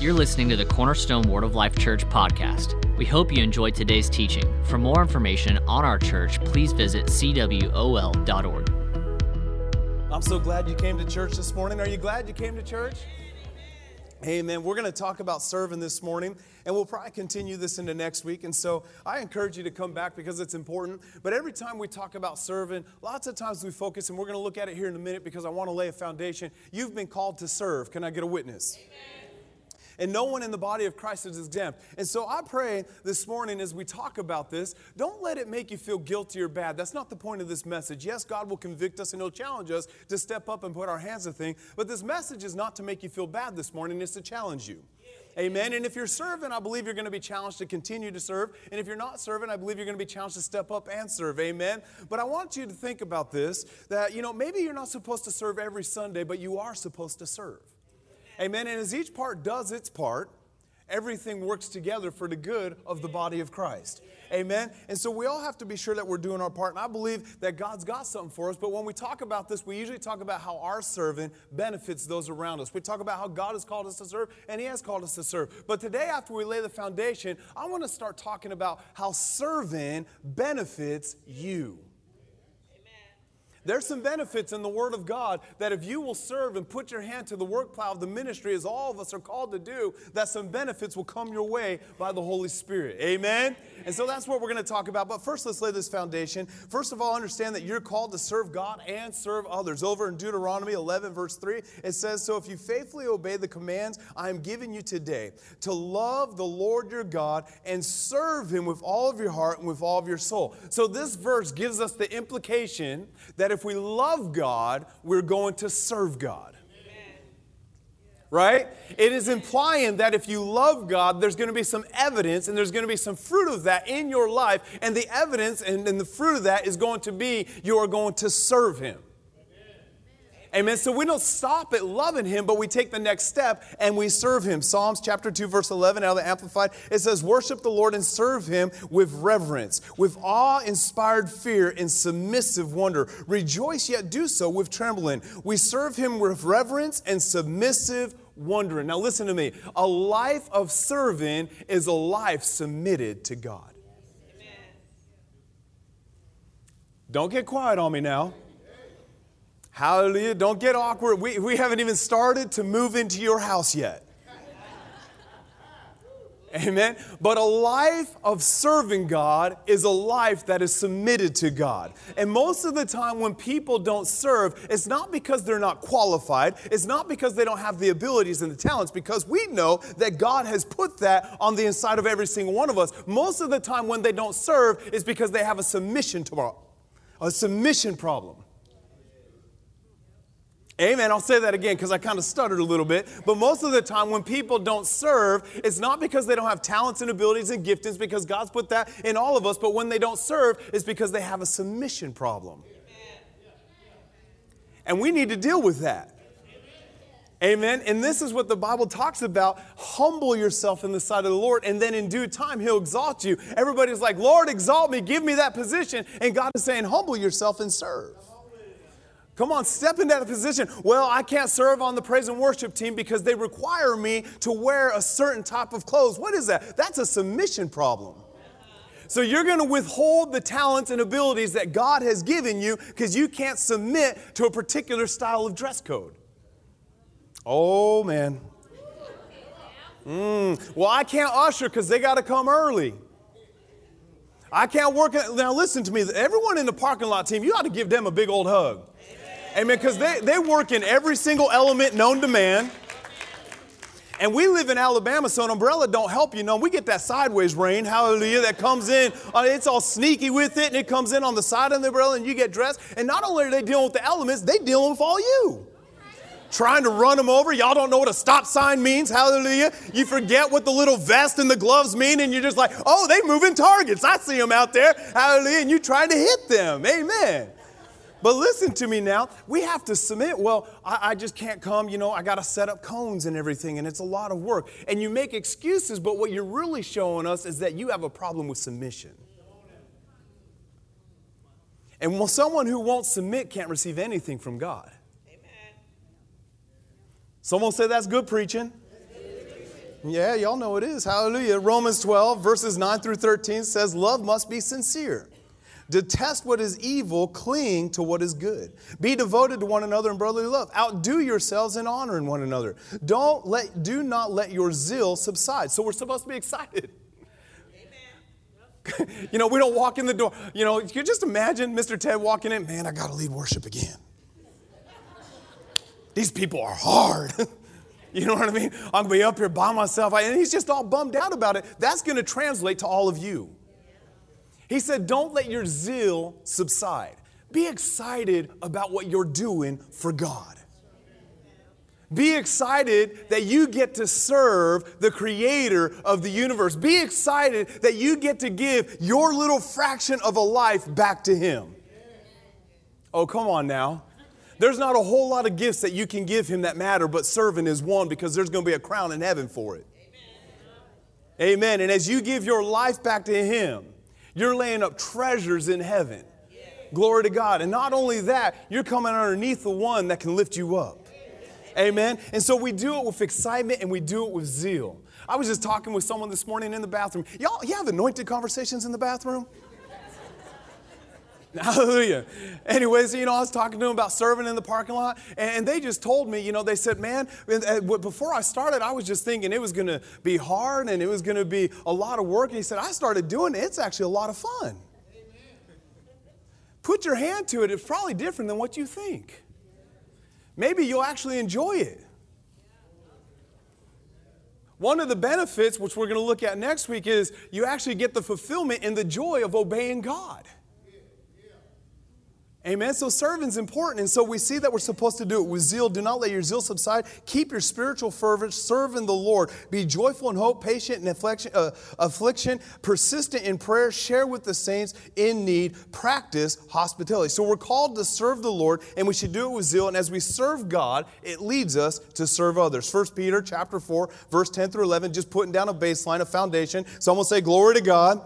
You're listening to the Cornerstone Word of Life Church podcast. We hope you enjoyed today's teaching. For more information on our church, please visit cwol.org. I'm so glad you came to church this morning. Are you glad you came to church? Amen. We're going to talk about serving this morning, and we'll probably continue this into next week. And so I encourage you to come back because it's important. But every time we talk about serving, lots of times we focus, and we're going to look at it here in a minute because I want to lay a foundation. You've been called to serve. Can I get a witness? Amen and no one in the body of Christ is exempt. And so I pray this morning as we talk about this, don't let it make you feel guilty or bad. That's not the point of this message. Yes, God will convict us and He'll challenge us to step up and put our hands to things, but this message is not to make you feel bad this morning, it's to challenge you. Amen. And if you're serving, I believe you're going to be challenged to continue to serve. And if you're not serving, I believe you're going to be challenged to step up and serve. Amen. But I want you to think about this that, you know, maybe you're not supposed to serve every Sunday, but you are supposed to serve. Amen. And as each part does its part, everything works together for the good of the body of Christ. Amen. And so we all have to be sure that we're doing our part. And I believe that God's got something for us. But when we talk about this, we usually talk about how our serving benefits those around us. We talk about how God has called us to serve, and He has called us to serve. But today, after we lay the foundation, I want to start talking about how serving benefits you. There's some benefits in the Word of God that if you will serve and put your hand to the work plow of the ministry, as all of us are called to do, that some benefits will come your way by the Holy Spirit. Amen? And so that's what we're going to talk about. But first, let's lay this foundation. First of all, understand that you're called to serve God and serve others. Over in Deuteronomy 11, verse 3, it says, So if you faithfully obey the commands I am giving you today, to love the Lord your God and serve him with all of your heart and with all of your soul. So this verse gives us the implication that that if we love God, we're going to serve God. Right? It is implying that if you love God, there's going to be some evidence and there's going to be some fruit of that in your life. And the evidence and, and the fruit of that is going to be you are going to serve Him. Amen. So we don't stop at loving him, but we take the next step and we serve him. Psalms chapter 2, verse 11 out of the Amplified, it says, Worship the Lord and serve him with reverence, with awe inspired fear and submissive wonder. Rejoice, yet do so with trembling. We serve him with reverence and submissive wondering. Now listen to me. A life of serving is a life submitted to God. Amen. Don't get quiet on me now. Hallelujah. Don't get awkward. We, we haven't even started to move into your house yet. Amen. But a life of serving God is a life that is submitted to God. And most of the time, when people don't serve, it's not because they're not qualified, it's not because they don't have the abilities and the talents, because we know that God has put that on the inside of every single one of us. Most of the time, when they don't serve, is because they have a submission to a submission problem. Amen. I'll say that again because I kind of stuttered a little bit. But most of the time, when people don't serve, it's not because they don't have talents and abilities and giftings, because God's put that in all of us. But when they don't serve, it's because they have a submission problem. And we need to deal with that. Amen. And this is what the Bible talks about. Humble yourself in the sight of the Lord, and then in due time, He'll exalt you. Everybody's like, Lord, exalt me, give me that position. And God is saying, humble yourself and serve. Come on, step into that position. Well, I can't serve on the praise and worship team because they require me to wear a certain type of clothes. What is that? That's a submission problem. So you're going to withhold the talents and abilities that God has given you because you can't submit to a particular style of dress code. Oh, man. Mm. Well, I can't usher because they got to come early. I can't work. Now, listen to me. Everyone in the parking lot team, you ought to give them a big old hug. Amen. Because they, they work in every single element known to man. And we live in Alabama, so an umbrella don't help you. No, we get that sideways rain, hallelujah, that comes in. Uh, it's all sneaky with it, and it comes in on the side of the umbrella, and you get dressed. And not only are they dealing with the elements, they dealing with all you. Trying to run them over. Y'all don't know what a stop sign means, hallelujah. You forget what the little vest and the gloves mean, and you're just like, oh, they moving targets. I see them out there, hallelujah, and you trying to hit them. Amen. But listen to me now. We have to submit. Well, I, I just can't come. You know, I got to set up cones and everything, and it's a lot of work. And you make excuses, but what you're really showing us is that you have a problem with submission. And well, someone who won't submit can't receive anything from God. Amen. Someone say that's good preaching. Yeah, y'all know it is. Hallelujah. Romans 12, verses 9 through 13 says, Love must be sincere. Detest what is evil, cling to what is good. Be devoted to one another in brotherly love. Outdo yourselves in honoring one another. Don't let, do not let your zeal subside. So we're supposed to be excited. you know, we don't walk in the door. You know, you just imagine Mr. Ted walking in, man, I got to lead worship again. These people are hard. you know what I mean? I'm to be up here by myself. And he's just all bummed out about it. That's to translate to all of you. He said, Don't let your zeal subside. Be excited about what you're doing for God. Be excited that you get to serve the creator of the universe. Be excited that you get to give your little fraction of a life back to Him. Oh, come on now. There's not a whole lot of gifts that you can give Him that matter, but serving is one because there's going to be a crown in heaven for it. Amen. And as you give your life back to Him, you're laying up treasures in heaven. Glory to God. And not only that, you're coming underneath the one that can lift you up. Amen. And so we do it with excitement and we do it with zeal. I was just talking with someone this morning in the bathroom. Y'all, you have anointed conversations in the bathroom? Hallelujah. Anyways, you know, I was talking to them about serving in the parking lot, and they just told me, you know, they said, man, before I started, I was just thinking it was going to be hard and it was going to be a lot of work. And he said, I started doing it. It's actually a lot of fun. Put your hand to it. It's probably different than what you think. Maybe you'll actually enjoy it. One of the benefits, which we're going to look at next week, is you actually get the fulfillment and the joy of obeying God. Amen. So serving's important. And so we see that we're supposed to do it with zeal. Do not let your zeal subside. Keep your spiritual fervor. Serve in the Lord. Be joyful in hope, patient in affliction, uh, affliction, persistent in prayer. Share with the saints in need. Practice hospitality. So we're called to serve the Lord, and we should do it with zeal. And as we serve God, it leads us to serve others. 1 Peter chapter 4, verse 10 through 11, just putting down a baseline, a foundation. Someone say, Glory to God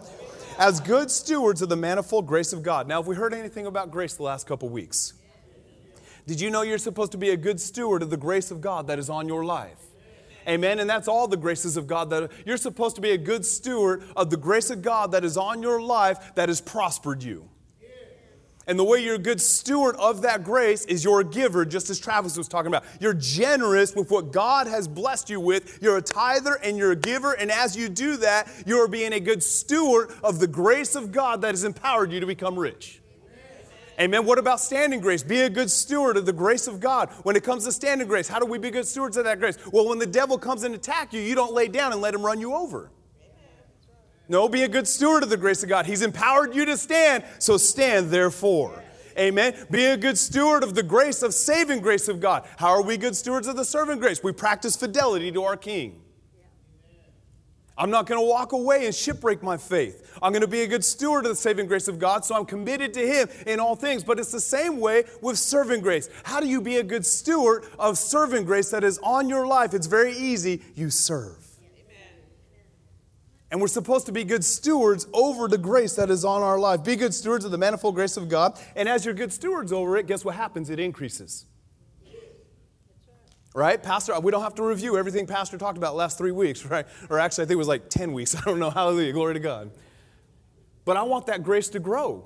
as good stewards of the manifold grace of God. Now, have we heard anything about grace the last couple weeks? Did you know you're supposed to be a good steward of the grace of God that is on your life? Amen. And that's all the graces of God that you're supposed to be a good steward of the grace of God that is on your life that has prospered you. And the way you're a good steward of that grace is you're a giver, just as Travis was talking about. You're generous with what God has blessed you with. You're a tither and you're a giver. And as you do that, you're being a good steward of the grace of God that has empowered you to become rich. Amen. What about standing grace? Be a good steward of the grace of God. When it comes to standing grace, how do we be good stewards of that grace? Well, when the devil comes and attack you, you don't lay down and let him run you over. No, be a good steward of the grace of God. He's empowered you to stand, so stand therefore. Amen. Be a good steward of the grace of saving grace of God. How are we good stewards of the servant grace? We practice fidelity to our King. I'm not going to walk away and shipwreck my faith. I'm going to be a good steward of the saving grace of God, so I'm committed to Him in all things. But it's the same way with serving grace. How do you be a good steward of serving grace that is on your life? It's very easy. You serve. And we're supposed to be good stewards over the grace that is on our life. Be good stewards of the manifold grace of God. And as you're good stewards over it, guess what happens? It increases. Right? Pastor, we don't have to review everything Pastor talked about last three weeks, right? Or actually, I think it was like 10 weeks. I don't know. Hallelujah. Glory to God. But I want that grace to grow.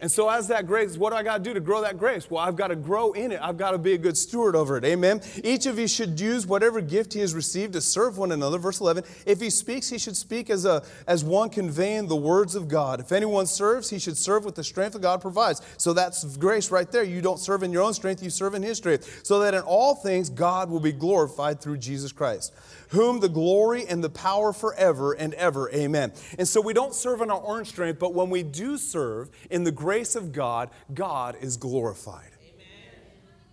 And so, as that grace, what do I got to do to grow that grace? Well, I've got to grow in it. I've got to be a good steward over it. Amen. Each of you should use whatever gift he has received to serve one another. Verse 11. If he speaks, he should speak as, a, as one conveying the words of God. If anyone serves, he should serve with the strength that God provides. So, that's grace right there. You don't serve in your own strength, you serve in his strength. So that in all things, God will be glorified through Jesus Christ whom the glory and the power forever and ever. Amen. And so we don't serve in our own strength, but when we do serve in the grace of God, God is glorified.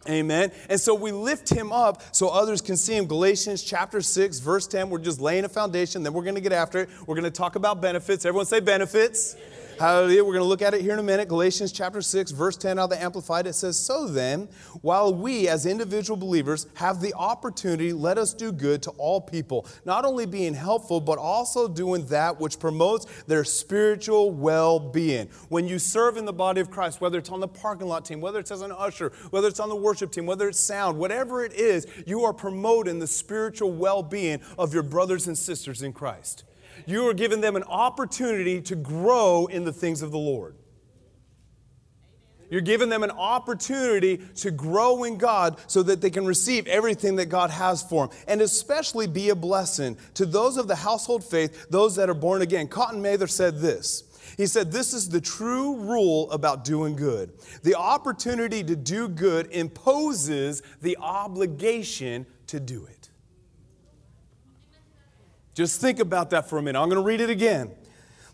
Amen. And so we lift him up so others can see him. Galatians chapter 6, verse 10. We're just laying a foundation, then we're going to get after it. We're going to talk about benefits. Everyone say benefits. benefits. Hallelujah. We're going to look at it here in a minute. Galatians chapter 6, verse 10 out of the Amplified. It says, So then, while we as individual believers have the opportunity, let us do good to all people, not only being helpful, but also doing that which promotes their spiritual well being. When you serve in the body of Christ, whether it's on the parking lot team, whether it's as an usher, whether it's on the worship team, whether it's sound, whatever it is, you are promoting the spiritual well being of your brothers and sisters in Christ you are giving them an opportunity to grow in the things of the Lord. You're giving them an opportunity to grow in God so that they can receive everything that God has for them. And especially be a blessing to those of the household faith, those that are born again. Cotton Mather said this. He said, This is the true rule about doing good. The opportunity to do good imposes the obligation to do it. Just think about that for a minute. I'm going to read it again.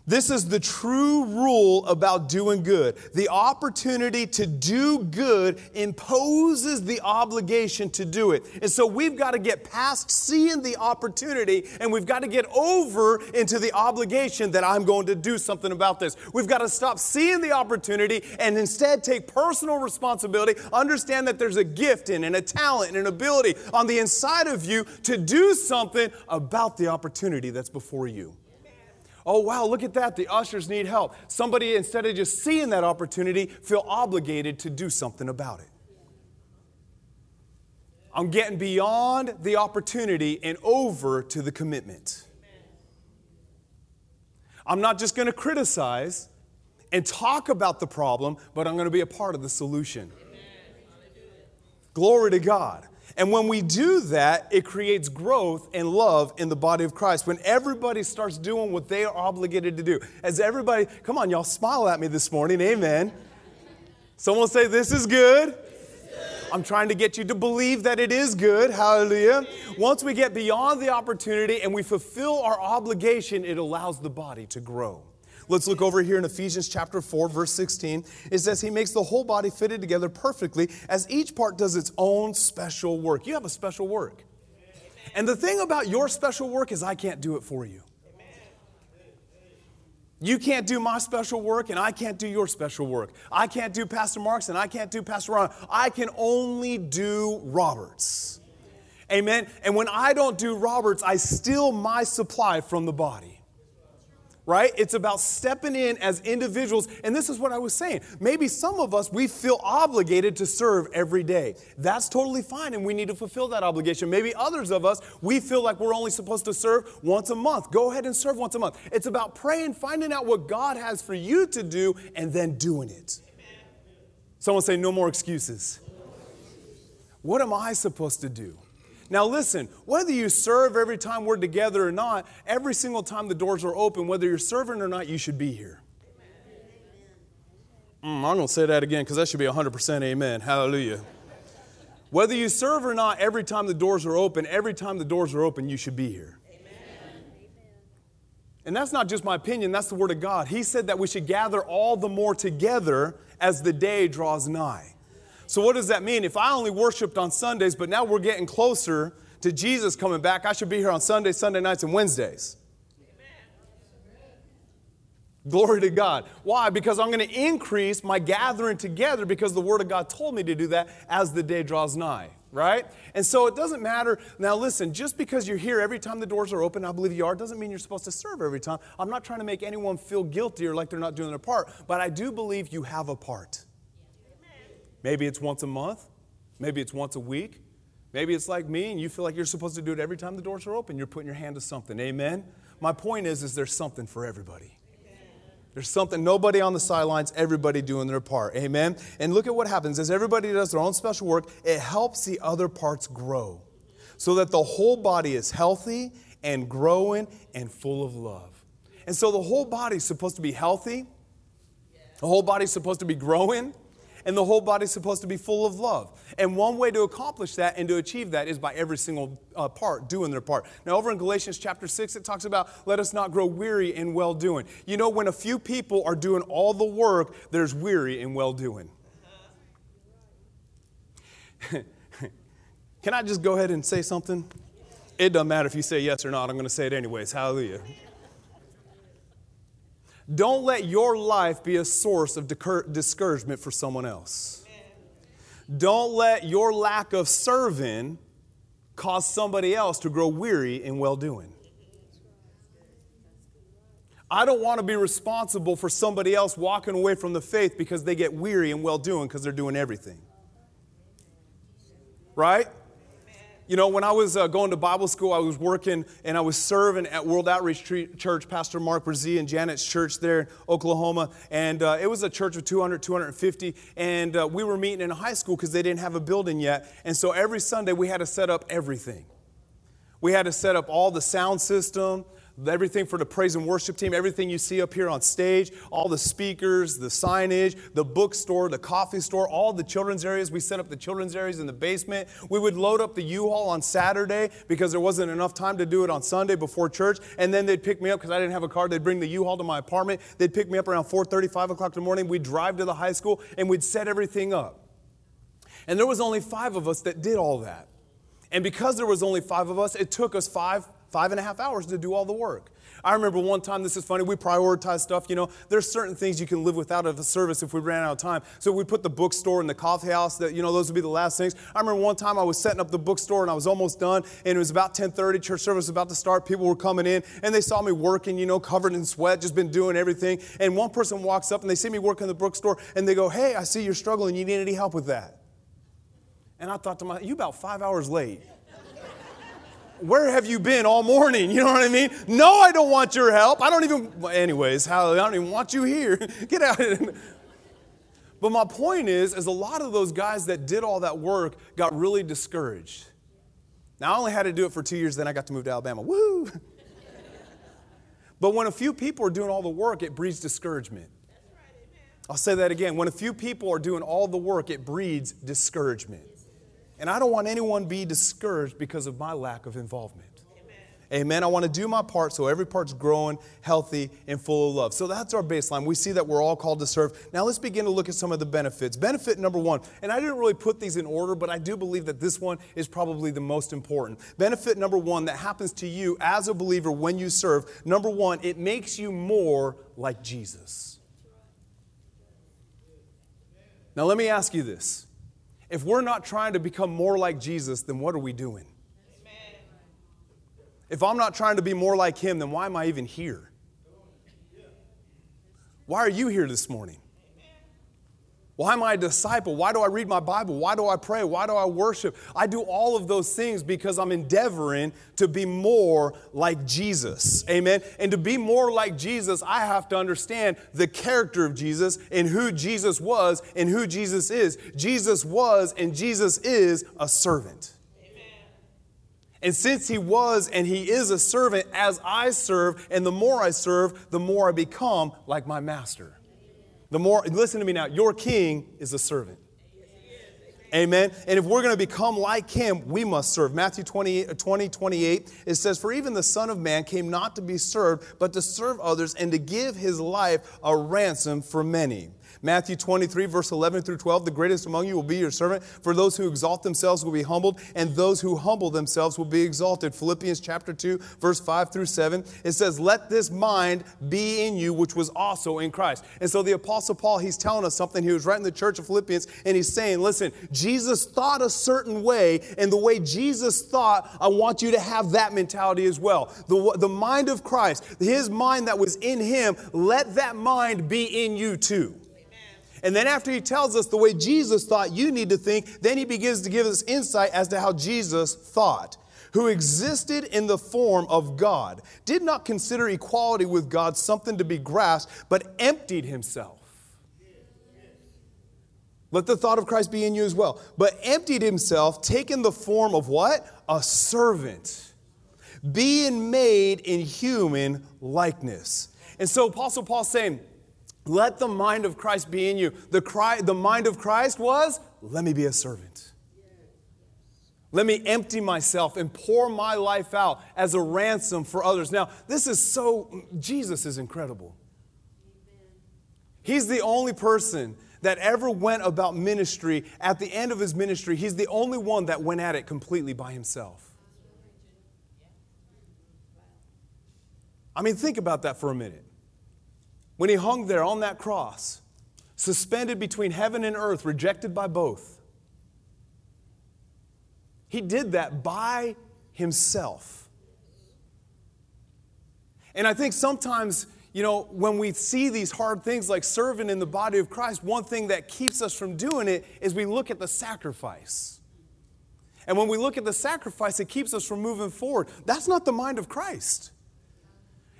This is the true rule about doing good. The opportunity to do good imposes the obligation to do it. And so we've got to get past seeing the opportunity and we've got to get over into the obligation that I'm going to do something about this. We've got to stop seeing the opportunity and instead take personal responsibility, understand that there's a gift in and a talent and an ability on the inside of you to do something about the opportunity that's before you. Oh, wow, look at that. The ushers need help. Somebody, instead of just seeing that opportunity, feel obligated to do something about it. I'm getting beyond the opportunity and over to the commitment. I'm not just going to criticize and talk about the problem, but I'm going to be a part of the solution. Glory to God. And when we do that, it creates growth and love in the body of Christ. When everybody starts doing what they are obligated to do. As everybody, come on, y'all smile at me this morning. Amen. Someone say, This is good. I'm trying to get you to believe that it is good. Hallelujah. Once we get beyond the opportunity and we fulfill our obligation, it allows the body to grow. Let's look over here in Ephesians chapter 4, verse 16. It says, He makes the whole body fitted together perfectly as each part does its own special work. You have a special work. And the thing about your special work is, I can't do it for you. You can't do my special work, and I can't do your special work. I can't do Pastor Mark's, and I can't do Pastor Ron. I can only do Robert's. Amen. And when I don't do Robert's, I steal my supply from the body right? It's about stepping in as individuals. And this is what I was saying. Maybe some of us, we feel obligated to serve every day. That's totally fine, and we need to fulfill that obligation. Maybe others of us, we feel like we're only supposed to serve once a month. Go ahead and serve once a month. It's about praying, finding out what God has for you to do, and then doing it. Someone say, no more excuses. What am I supposed to do? Now, listen, whether you serve every time we're together or not, every single time the doors are open, whether you're serving or not, you should be here. Mm, I'm going to say that again because that should be 100% amen. Hallelujah. Whether you serve or not, every time the doors are open, every time the doors are open, you should be here. And that's not just my opinion, that's the Word of God. He said that we should gather all the more together as the day draws nigh. So, what does that mean? If I only worshiped on Sundays, but now we're getting closer to Jesus coming back, I should be here on Sundays, Sunday nights, and Wednesdays. Glory to God. Why? Because I'm going to increase my gathering together because the Word of God told me to do that as the day draws nigh, right? And so it doesn't matter. Now, listen, just because you're here every time the doors are open, I believe you are, doesn't mean you're supposed to serve every time. I'm not trying to make anyone feel guilty or like they're not doing their part, but I do believe you have a part. Maybe it's once a month. Maybe it's once a week. Maybe it's like me and you feel like you're supposed to do it every time the doors are open. You're putting your hand to something. Amen? My point is, is there's something for everybody. There's something, nobody on the sidelines, everybody doing their part. Amen? And look at what happens. As everybody does their own special work, it helps the other parts grow so that the whole body is healthy and growing and full of love. And so the whole body's supposed to be healthy, the whole body's supposed to be growing, and the whole body's supposed to be full of love. And one way to accomplish that and to achieve that is by every single uh, part doing their part. Now, over in Galatians chapter 6, it talks about let us not grow weary in well doing. You know, when a few people are doing all the work, there's weary in well doing. Can I just go ahead and say something? It doesn't matter if you say yes or not, I'm going to say it anyways. Hallelujah. Don't let your life be a source of discouragement for someone else. Don't let your lack of serving cause somebody else to grow weary in well doing. I don't want to be responsible for somebody else walking away from the faith because they get weary in well doing because they're doing everything. Right? You know, when I was uh, going to Bible school, I was working and I was serving at World Outreach Church, Pastor Mark Brazee and Janet's church there in Oklahoma. And uh, it was a church of 200, 250. And uh, we were meeting in a high school because they didn't have a building yet. And so every Sunday we had to set up everything. We had to set up all the sound system, everything for the praise and worship team, everything you see up here on stage, all the speakers, the signage, the bookstore, the coffee store, all the children's areas. We set up the children's areas in the basement. We would load up the U-Haul on Saturday because there wasn't enough time to do it on Sunday before church. And then they'd pick me up because I didn't have a car. They'd bring the U-Haul to my apartment. They'd pick me up around 4:30, 5 o'clock in the morning. We'd drive to the high school and we'd set everything up. And there was only five of us that did all that. And because there was only five of us, it took us five five and a half hours to do all the work. I remember one time, this is funny, we prioritize stuff. You know, there's certain things you can live without of a service if we ran out of time. So we put the bookstore and the coffee house, that, you know, those would be the last things. I remember one time I was setting up the bookstore and I was almost done, and it was about 10:30, church service was about to start. People were coming in, and they saw me working, you know, covered in sweat, just been doing everything. And one person walks up and they see me working the bookstore, and they go, Hey, I see you're struggling. You need any help with that? And I thought to myself, You about five hours late where have you been all morning? You know what I mean? No, I don't want your help. I don't even, anyways, how, I don't even want you here. Get out. Of here. But my point is, is a lot of those guys that did all that work got really discouraged. Now, I only had to do it for two years, then I got to move to Alabama. Woo! but when a few people are doing all the work, it breeds discouragement. I'll say that again. When a few people are doing all the work, it breeds discouragement. And I don't want anyone be discouraged because of my lack of involvement. Amen. Amen. I want to do my part so every part's growing, healthy, and full of love. So that's our baseline. We see that we're all called to serve. Now let's begin to look at some of the benefits. Benefit number one, and I didn't really put these in order, but I do believe that this one is probably the most important. Benefit number one that happens to you as a believer when you serve number one, it makes you more like Jesus. Now let me ask you this. If we're not trying to become more like Jesus, then what are we doing? Amen. If I'm not trying to be more like Him, then why am I even here? Why are you here this morning? Why am I a disciple? Why do I read my Bible? Why do I pray? Why do I worship? I do all of those things because I'm endeavoring to be more like Jesus. Amen. And to be more like Jesus, I have to understand the character of Jesus and who Jesus was and who Jesus is. Jesus was and Jesus is a servant. And since he was and he is a servant, as I serve, and the more I serve, the more I become like my master. The more, listen to me now, your king is a servant. Amen. And if we're going to become like him, we must serve. Matthew 20, 20, 28, it says, For even the Son of Man came not to be served, but to serve others and to give his life a ransom for many. Matthew 23, verse 11 through 12 The greatest among you will be your servant. For those who exalt themselves will be humbled, and those who humble themselves will be exalted. Philippians chapter 2, verse 5 through 7. It says, Let this mind be in you, which was also in Christ. And so the Apostle Paul, he's telling us something. He was writing the church of Philippians, and he's saying, Listen, Jesus thought a certain way, and the way Jesus thought, I want you to have that mentality as well. The, the mind of Christ, his mind that was in him, let that mind be in you too. And then after he tells us the way Jesus thought you need to think, then he begins to give us insight as to how Jesus thought. Who existed in the form of God, did not consider equality with God something to be grasped, but emptied himself. Let the thought of Christ be in you as well. But emptied himself, taking the form of what? A servant, being made in human likeness. And so Apostle Paul saying, let the mind of Christ be in you. The, cry, the mind of Christ was, let me be a servant. Let me empty myself and pour my life out as a ransom for others. Now, this is so, Jesus is incredible. He's the only person that ever went about ministry. At the end of his ministry, he's the only one that went at it completely by himself. I mean, think about that for a minute. When he hung there on that cross, suspended between heaven and earth, rejected by both. He did that by himself. And I think sometimes, you know, when we see these hard things like serving in the body of Christ, one thing that keeps us from doing it is we look at the sacrifice. And when we look at the sacrifice, it keeps us from moving forward. That's not the mind of Christ.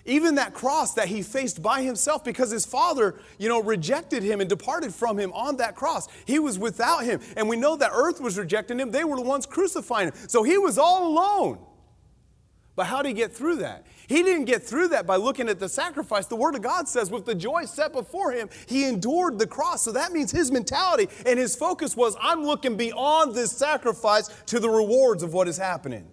Even that cross that he faced by himself because his father, you know, rejected him and departed from him on that cross. He was without him. And we know that earth was rejecting him. They were the ones crucifying him. So he was all alone. But how did he get through that? He didn't get through that by looking at the sacrifice. The Word of God says, with the joy set before him, he endured the cross. So that means his mentality and his focus was, I'm looking beyond this sacrifice to the rewards of what is happening.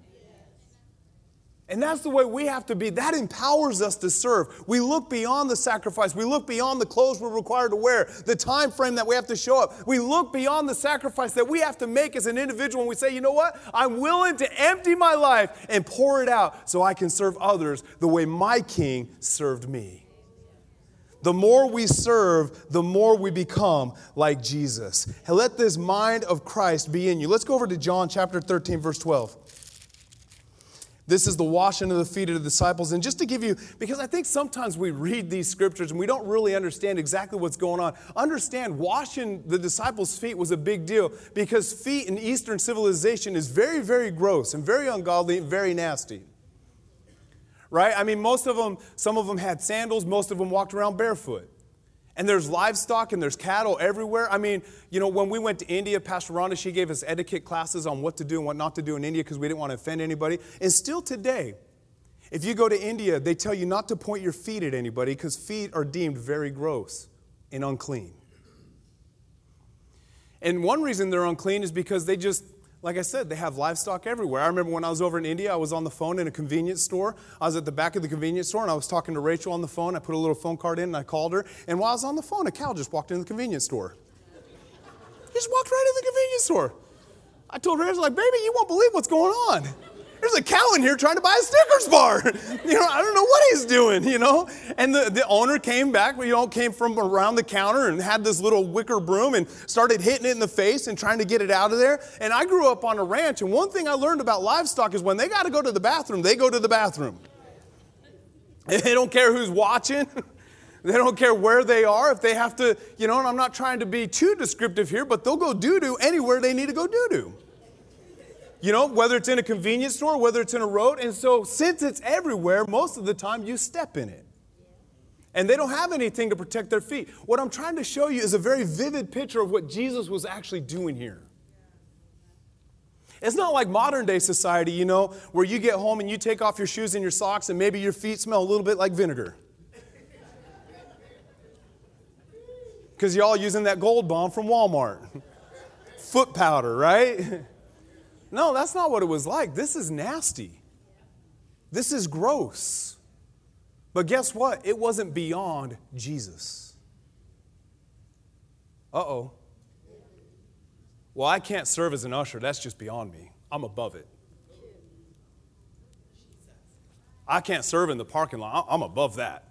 And that's the way we have to be. That empowers us to serve. We look beyond the sacrifice. We look beyond the clothes we're required to wear, the time frame that we have to show up. We look beyond the sacrifice that we have to make as an individual and we say, you know what? I'm willing to empty my life and pour it out so I can serve others the way my king served me. The more we serve, the more we become like Jesus. Let this mind of Christ be in you. Let's go over to John chapter 13, verse 12. This is the washing of the feet of the disciples. And just to give you, because I think sometimes we read these scriptures and we don't really understand exactly what's going on. Understand, washing the disciples' feet was a big deal because feet in Eastern civilization is very, very gross and very ungodly and very nasty. Right? I mean, most of them, some of them had sandals, most of them walked around barefoot. And there's livestock and there's cattle everywhere. I mean, you know, when we went to India, Pastor Rhonda, she gave us etiquette classes on what to do and what not to do in India because we didn't want to offend anybody. And still today, if you go to India, they tell you not to point your feet at anybody because feet are deemed very gross and unclean. And one reason they're unclean is because they just like I said, they have livestock everywhere. I remember when I was over in India, I was on the phone in a convenience store. I was at the back of the convenience store and I was talking to Rachel on the phone. I put a little phone card in and I called her. And while I was on the phone, a cow just walked into the convenience store. He just walked right in the convenience store. I told her, I was like, baby, you won't believe what's going on. There's a cow in here trying to buy a Snickers bar. you know, I don't know what he's doing, you know. And the, the owner came back, you know, came from around the counter and had this little wicker broom and started hitting it in the face and trying to get it out of there. And I grew up on a ranch, and one thing I learned about livestock is when they got to go to the bathroom, they go to the bathroom. They don't care who's watching. They don't care where they are. If they have to, you know, and I'm not trying to be too descriptive here, but they'll go doo doo anywhere they need to go doo doo. You know, whether it's in a convenience store, whether it's in a road. And so, since it's everywhere, most of the time you step in it. And they don't have anything to protect their feet. What I'm trying to show you is a very vivid picture of what Jesus was actually doing here. It's not like modern day society, you know, where you get home and you take off your shoes and your socks and maybe your feet smell a little bit like vinegar. Because you're all using that Gold Bond from Walmart. Foot powder, right? No, that's not what it was like. This is nasty. This is gross. But guess what? It wasn't beyond Jesus. Uh oh. Well, I can't serve as an usher. That's just beyond me. I'm above it. I can't serve in the parking lot. I'm above that.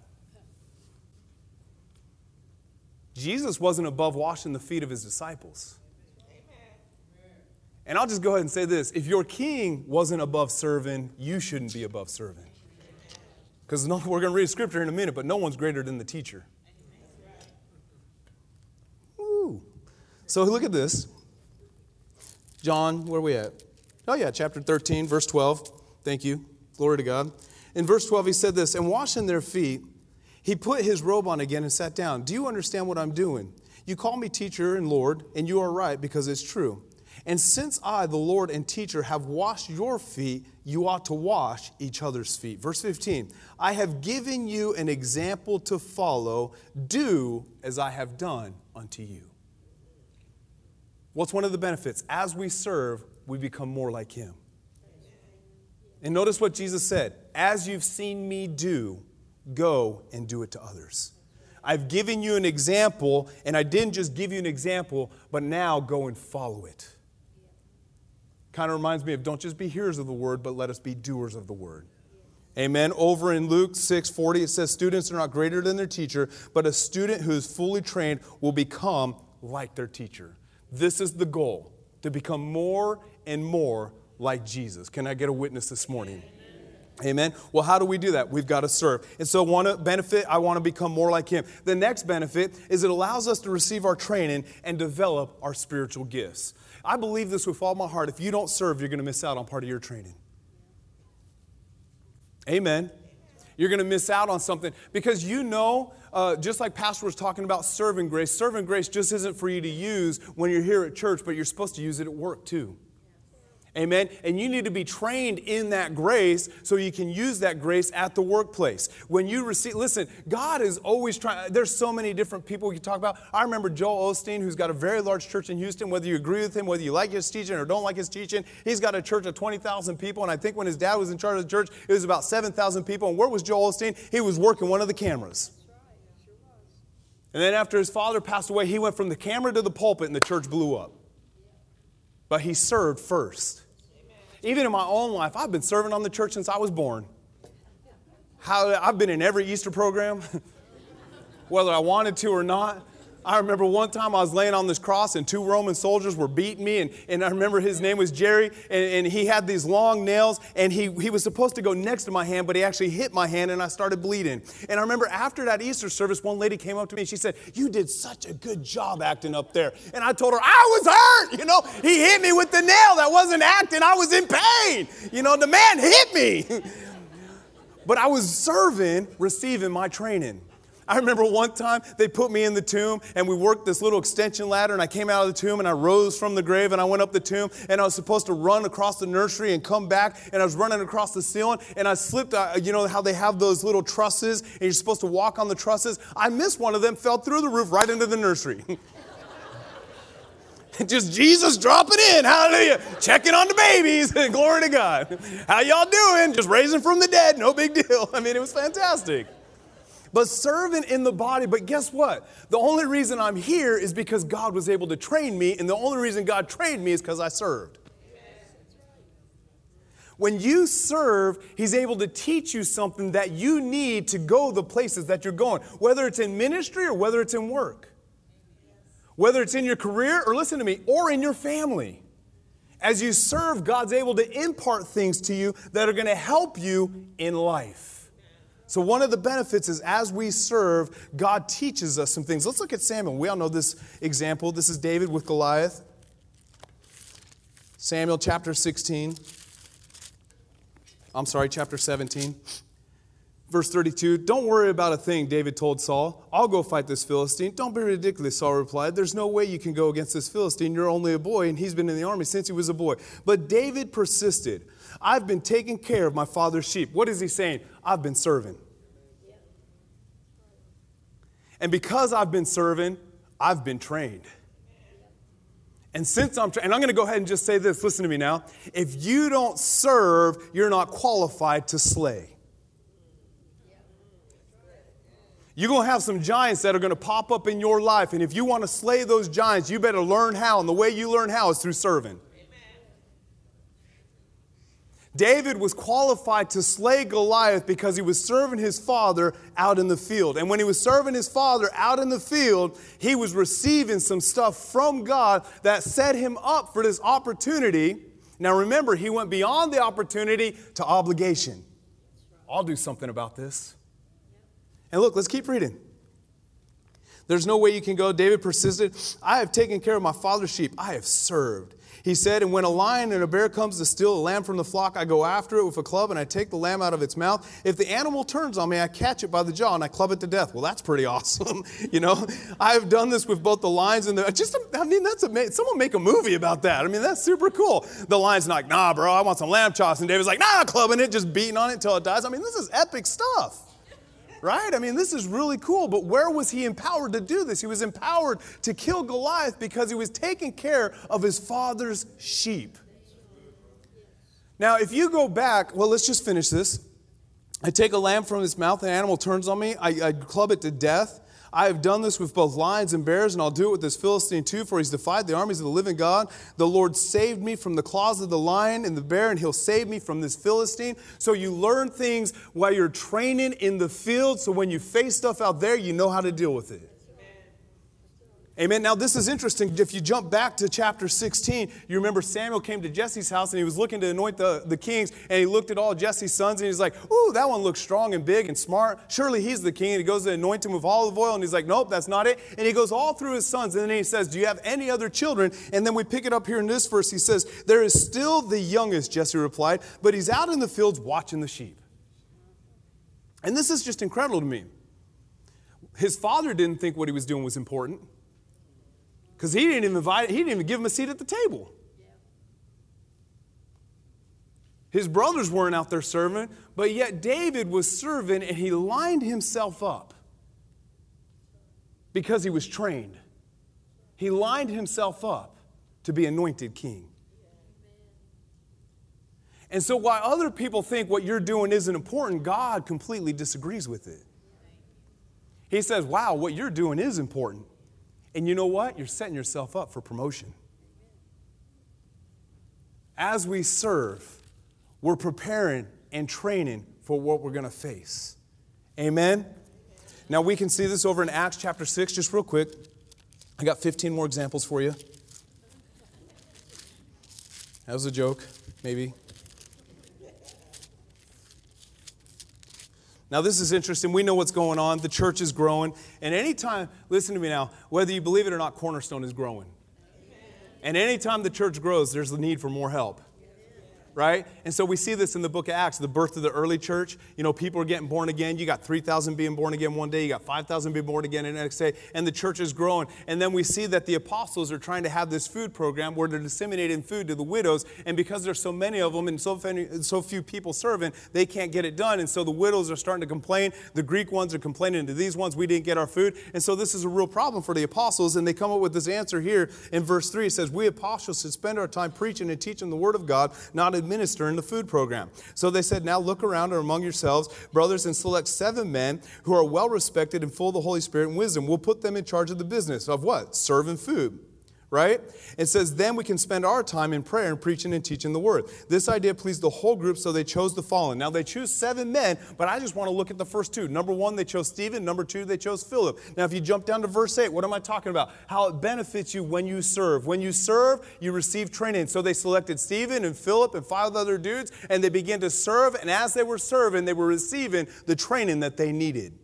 Jesus wasn't above washing the feet of his disciples. And I'll just go ahead and say this if your king wasn't above serving, you shouldn't be above serving. Because we're going to read scripture in a minute, but no one's greater than the teacher. Woo. So look at this. John, where are we at? Oh, yeah, chapter 13, verse 12. Thank you. Glory to God. In verse 12, he said this And washing their feet, he put his robe on again and sat down. Do you understand what I'm doing? You call me teacher and Lord, and you are right because it's true. And since I, the Lord and teacher, have washed your feet, you ought to wash each other's feet. Verse 15 I have given you an example to follow. Do as I have done unto you. What's one of the benefits? As we serve, we become more like Him. And notice what Jesus said As you've seen me do, go and do it to others. I've given you an example, and I didn't just give you an example, but now go and follow it. Kind of reminds me of don't just be hearers of the word, but let us be doers of the word. Amen. Over in Luke 6 40, it says, Students are not greater than their teacher, but a student who is fully trained will become like their teacher. This is the goal to become more and more like Jesus. Can I get a witness this morning? Amen. Well, how do we do that? We've got to serve. And so, one benefit, I want to become more like Him. The next benefit is it allows us to receive our training and develop our spiritual gifts. I believe this with all my heart. If you don't serve, you're going to miss out on part of your training. Amen. You're going to miss out on something because you know, uh, just like Pastor was talking about serving grace, serving grace just isn't for you to use when you're here at church, but you're supposed to use it at work too. Amen. And you need to be trained in that grace so you can use that grace at the workplace. When you receive, listen, God is always trying, there's so many different people we can talk about. I remember Joel Osteen, who's got a very large church in Houston, whether you agree with him, whether you like his teaching or don't like his teaching, he's got a church of 20,000 people. And I think when his dad was in charge of the church, it was about 7,000 people. And where was Joel Osteen? He was working one of the cameras. And then after his father passed away, he went from the camera to the pulpit and the church blew up but he served first. Even in my own life, I've been serving on the church since I was born. How, I've been in every Easter program, whether I wanted to or not. I remember one time I was laying on this cross and two Roman soldiers were beating me. And, and I remember his name was Jerry, and, and he had these long nails, and he, he was supposed to go next to my hand, but he actually hit my hand, and I started bleeding. And I remember after that Easter service, one lady came up to me and she said, You did such a good job acting up there. And I told her, I was hurt. You know, he hit me with the nail. That wasn't acting, I was in pain. You know, the man hit me. but I was serving, receiving my training. I remember one time they put me in the tomb and we worked this little extension ladder and I came out of the tomb and I rose from the grave and I went up the tomb and I was supposed to run across the nursery and come back and I was running across the ceiling and I slipped, uh, you know how they have those little trusses and you're supposed to walk on the trusses? I missed one of them, fell through the roof right into the nursery. Just Jesus dropping in, hallelujah, checking on the babies, glory to God. How y'all doing? Just raising from the dead, no big deal. I mean, it was fantastic but servant in the body. But guess what? The only reason I'm here is because God was able to train me, and the only reason God trained me is because I served. When you serve, He's able to teach you something that you need to go the places that you're going, whether it's in ministry or whether it's in work, whether it's in your career or listen to me, or in your family. As you serve, God's able to impart things to you that are going to help you in life. So, one of the benefits is as we serve, God teaches us some things. Let's look at Samuel. We all know this example. This is David with Goliath. Samuel chapter 16. I'm sorry, chapter 17. Verse 32 Don't worry about a thing, David told Saul. I'll go fight this Philistine. Don't be ridiculous, Saul replied. There's no way you can go against this Philistine. You're only a boy, and he's been in the army since he was a boy. But David persisted. I've been taking care of my father's sheep. What is he saying? I've been serving. And because I've been serving, I've been trained. And since I'm and I'm going to go ahead and just say this listen to me now. If you don't serve, you're not qualified to slay. You're going to have some giants that are going to pop up in your life. And if you want to slay those giants, you better learn how. And the way you learn how is through serving. David was qualified to slay Goliath because he was serving his father out in the field. And when he was serving his father out in the field, he was receiving some stuff from God that set him up for this opportunity. Now remember, he went beyond the opportunity to obligation. I'll do something about this. And look, let's keep reading. There's no way you can go. David persisted. I have taken care of my father's sheep. I have served. He said, And when a lion and a bear comes to steal a lamb from the flock, I go after it with a club and I take the lamb out of its mouth. If the animal turns on me, I catch it by the jaw and I club it to death. Well, that's pretty awesome. you know, I've done this with both the lions and the. Just, I mean, that's amazing. Someone make a movie about that. I mean, that's super cool. The lion's like, Nah, bro, I want some lamb chops. And David's like, Nah, clubbing it, just beating on it until it dies. I mean, this is epic stuff right? I mean, this is really cool, but where was he empowered to do this? He was empowered to kill Goliath because he was taking care of his father's sheep. Now, if you go back, well, let's just finish this. I take a lamb from its mouth, the animal turns on me, I, I club it to death. I have done this with both lions and bears, and I'll do it with this Philistine too, for he's defied the armies of the living God. The Lord saved me from the claws of the lion and the bear, and he'll save me from this Philistine. So you learn things while you're training in the field, so when you face stuff out there, you know how to deal with it. Amen. Now, this is interesting. If you jump back to chapter 16, you remember Samuel came to Jesse's house and he was looking to anoint the, the kings, and he looked at all Jesse's sons and he's like, Ooh, that one looks strong and big and smart. Surely he's the king. And he goes to anoint him with olive oil, and he's like, Nope, that's not it. And he goes all through his sons, and then he says, Do you have any other children? And then we pick it up here in this verse. He says, There is still the youngest, Jesse replied, but he's out in the fields watching the sheep. And this is just incredible to me. His father didn't think what he was doing was important. Because he didn't even invite, he didn't even give him a seat at the table. His brothers weren't out there serving, but yet David was serving and he lined himself up because he was trained. He lined himself up to be anointed king. And so, while other people think what you're doing isn't important, God completely disagrees with it. He says, Wow, what you're doing is important. And you know what? You're setting yourself up for promotion. As we serve, we're preparing and training for what we're going to face. Amen? Now, we can see this over in Acts chapter 6, just real quick. I got 15 more examples for you. That was a joke, maybe. Now, this is interesting. We know what's going on. The church is growing. And anytime, listen to me now, whether you believe it or not, Cornerstone is growing. And anytime the church grows, there's the need for more help right? And so we see this in the book of Acts, the birth of the early church. You know, people are getting born again. You got 3,000 being born again one day, you got 5,000 being born again the next day, and the church is growing. And then we see that the apostles are trying to have this food program where they're disseminating food to the widows. And because there's so many of them and so, so few people serving, they can't get it done. And so the widows are starting to complain. The Greek ones are complaining to these ones, we didn't get our food. And so this is a real problem for the apostles. And they come up with this answer here in verse 3. It says, We apostles should spend our time preaching and teaching the word of God, not administering the food program. So they said, Now look around among yourselves, brothers, and select seven men who are well respected and full of the Holy Spirit and wisdom. We'll put them in charge of the business of what? Serving food right? It says, then we can spend our time in prayer and preaching and teaching the word. This idea pleased the whole group, so they chose the following. Now, they choose seven men, but I just want to look at the first two. Number one, they chose Stephen. Number two, they chose Philip. Now, if you jump down to verse 8, what am I talking about? How it benefits you when you serve. When you serve, you receive training. So they selected Stephen and Philip and five other dudes, and they began to serve, and as they were serving, they were receiving the training that they needed.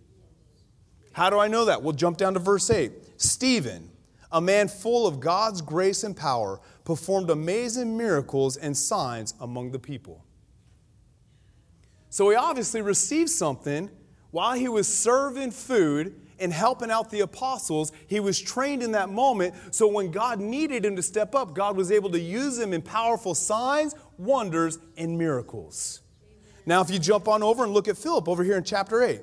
How do I know that? We'll jump down to verse 8. Stephen a man full of God's grace and power, performed amazing miracles and signs among the people. So he obviously received something while he was serving food and helping out the apostles. He was trained in that moment. So when God needed him to step up, God was able to use him in powerful signs, wonders, and miracles. Now, if you jump on over and look at Philip over here in chapter 8.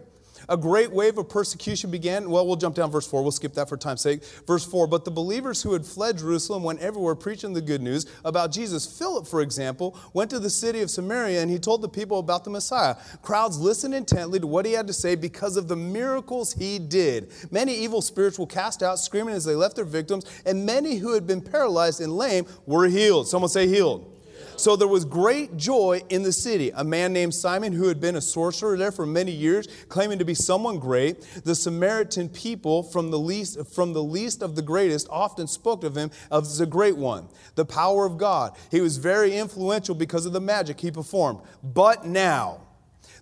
A great wave of persecution began. Well, we'll jump down verse 4. We'll skip that for time's sake. Verse 4 But the believers who had fled Jerusalem went everywhere preaching the good news about Jesus. Philip, for example, went to the city of Samaria and he told the people about the Messiah. Crowds listened intently to what he had to say because of the miracles he did. Many evil spirits were cast out, screaming as they left their victims, and many who had been paralyzed and lame were healed. Someone say, healed. So there was great joy in the city. A man named Simon, who had been a sorcerer there for many years, claiming to be someone great, the Samaritan people, from the least, from the least of the greatest, often spoke of him as a great one. The power of God. He was very influential because of the magic he performed. But now,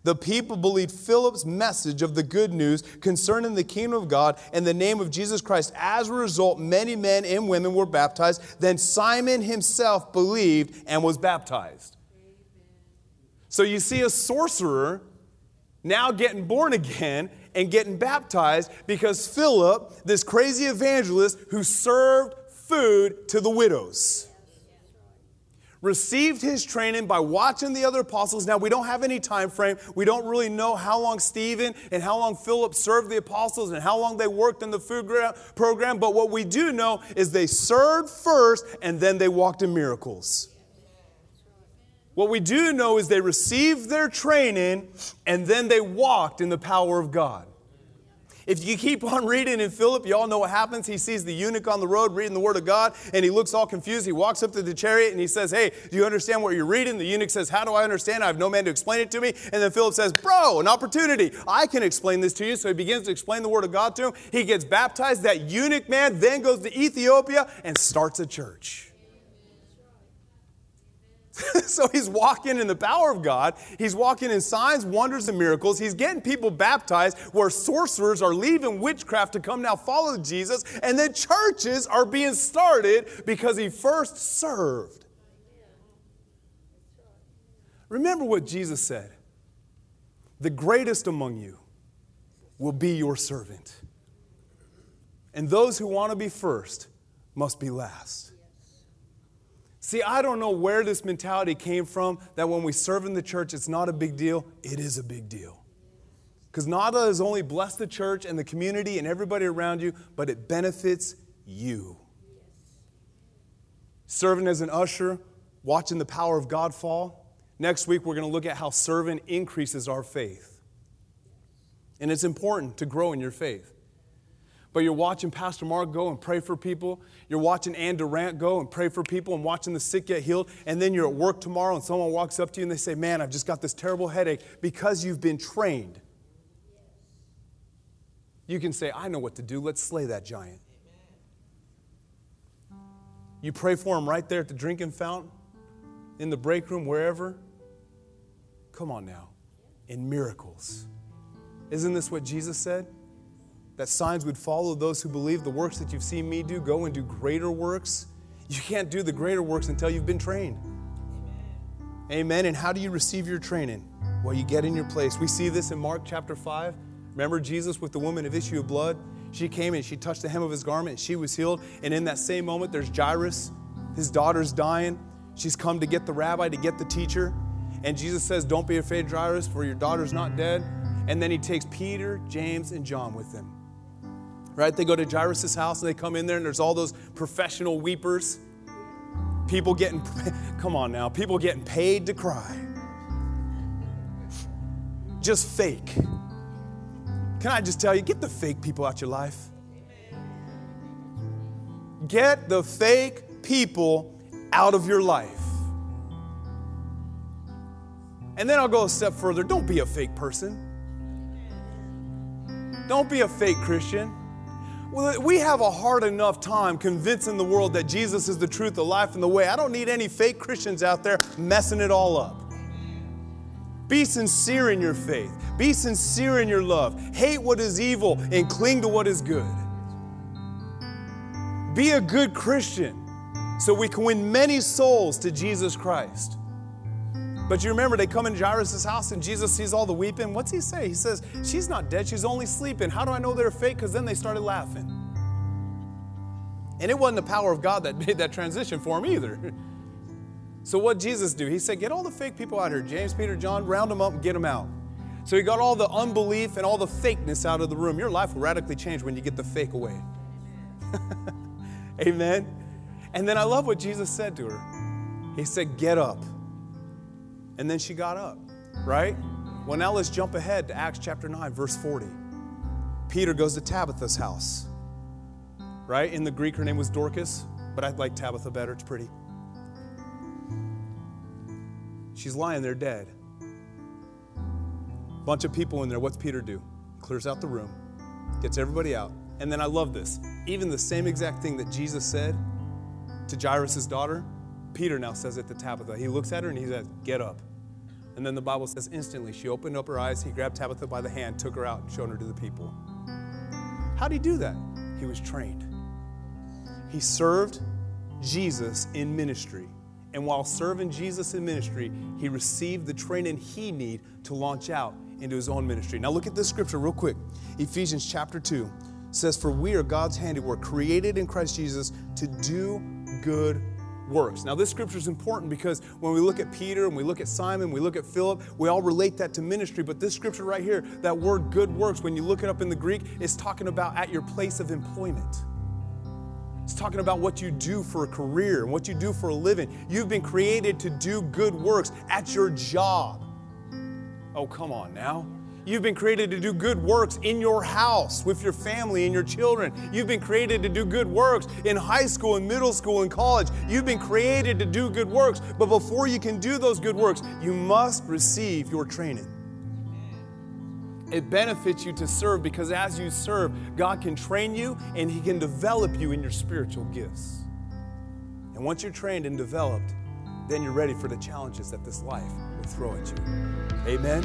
the people believed Philip's message of the good news concerning the kingdom of God and the name of Jesus Christ. As a result, many men and women were baptized. Then Simon himself believed and was baptized. So you see a sorcerer now getting born again and getting baptized because Philip, this crazy evangelist who served food to the widows received his training by watching the other apostles. Now, we don't have any time frame. We don't really know how long Stephen and how long Philip served the apostles and how long they worked in the food program, but what we do know is they served first and then they walked in miracles. What we do know is they received their training and then they walked in the power of God. If you keep on reading in Philip, you all know what happens. He sees the eunuch on the road reading the Word of God, and he looks all confused. He walks up to the chariot and he says, Hey, do you understand what you're reading? The eunuch says, How do I understand? I have no man to explain it to me. And then Philip says, Bro, an opportunity. I can explain this to you. So he begins to explain the Word of God to him. He gets baptized. That eunuch man then goes to Ethiopia and starts a church. so he's walking in the power of God. He's walking in signs, wonders, and miracles. He's getting people baptized where sorcerers are leaving witchcraft to come now follow Jesus. And then churches are being started because he first served. Remember what Jesus said the greatest among you will be your servant. And those who want to be first must be last. See, I don't know where this mentality came from that when we serve in the church, it's not a big deal. It is a big deal. Because Nada has only blessed the church and the community and everybody around you, but it benefits you. Serving as an usher, watching the power of God fall. Next week, we're going to look at how serving increases our faith. And it's important to grow in your faith but you're watching Pastor Mark go and pray for people. You're watching Ann Durant go and pray for people and watching the sick get healed. And then you're at work tomorrow and someone walks up to you and they say, Man, I've just got this terrible headache because you've been trained. You can say, I know what to do. Let's slay that giant. You pray for him right there at the drinking fountain, in the break room, wherever. Come on now. In miracles. Isn't this what Jesus said? That signs would follow those who believe the works that you've seen me do. Go and do greater works. You can't do the greater works until you've been trained. Amen. Amen. And how do you receive your training? Well, you get in your place. We see this in Mark chapter 5. Remember Jesus with the woman of issue of blood? She came and she touched the hem of his garment and she was healed. And in that same moment, there's Jairus. His daughter's dying. She's come to get the rabbi, to get the teacher. And Jesus says, Don't be afraid, Jairus, for your daughter's not dead. And then he takes Peter, James, and John with him right? They go to Jairus' house and they come in there and there's all those professional weepers. People getting, come on now, people getting paid to cry. Just fake. Can I just tell you, get the fake people out of your life. Get the fake people out of your life. And then I'll go a step further. Don't be a fake person. Don't be a fake Christian. Well, we have a hard enough time convincing the world that Jesus is the truth, the life, and the way. I don't need any fake Christians out there messing it all up. Be sincere in your faith. Be sincere in your love. Hate what is evil and cling to what is good. Be a good Christian so we can win many souls to Jesus Christ. But you remember, they come in Jairus' house and Jesus sees all the weeping. What's he say? He says, She's not dead, she's only sleeping. How do I know they're fake? Because then they started laughing. And it wasn't the power of God that made that transition for him either. So what Jesus do? He said, Get all the fake people out here. James, Peter, John, round them up and get them out. So he got all the unbelief and all the fakeness out of the room. Your life will radically change when you get the fake away. Amen. And then I love what Jesus said to her. He said, Get up. And then she got up, right? Well, now let's jump ahead to Acts chapter 9, verse 40. Peter goes to Tabitha's house, right? In the Greek, her name was Dorcas, but I like Tabitha better. It's pretty. She's lying there dead. Bunch of people in there. What's Peter do? Clears out the room, gets everybody out. And then I love this. Even the same exact thing that Jesus said to Jairus' daughter, Peter now says it to Tabitha. He looks at her and he says, Get up. And then the Bible says instantly she opened up her eyes. He grabbed Tabitha by the hand, took her out, and showed her to the people. How did he do that? He was trained. He served Jesus in ministry. And while serving Jesus in ministry, he received the training he needed to launch out into his own ministry. Now look at this scripture real quick. Ephesians chapter 2 says, For we are God's handiwork, created in Christ Jesus to do good works. Now, this scripture is important because when we look at Peter and we look at Simon, we look at Philip, we all relate that to ministry. But this scripture right here, that word good works, when you look it up in the Greek, is talking about at your place of employment. It's talking about what you do for a career and what you do for a living. You've been created to do good works at your job. Oh, come on now. You've been created to do good works in your house, with your family and your children. You've been created to do good works in high school and middle school and college. You've been created to do good works. But before you can do those good works, you must receive your training. It benefits you to serve because as you serve, God can train you and He can develop you in your spiritual gifts. And once you're trained and developed, then you're ready for the challenges that this life will throw at you. Amen.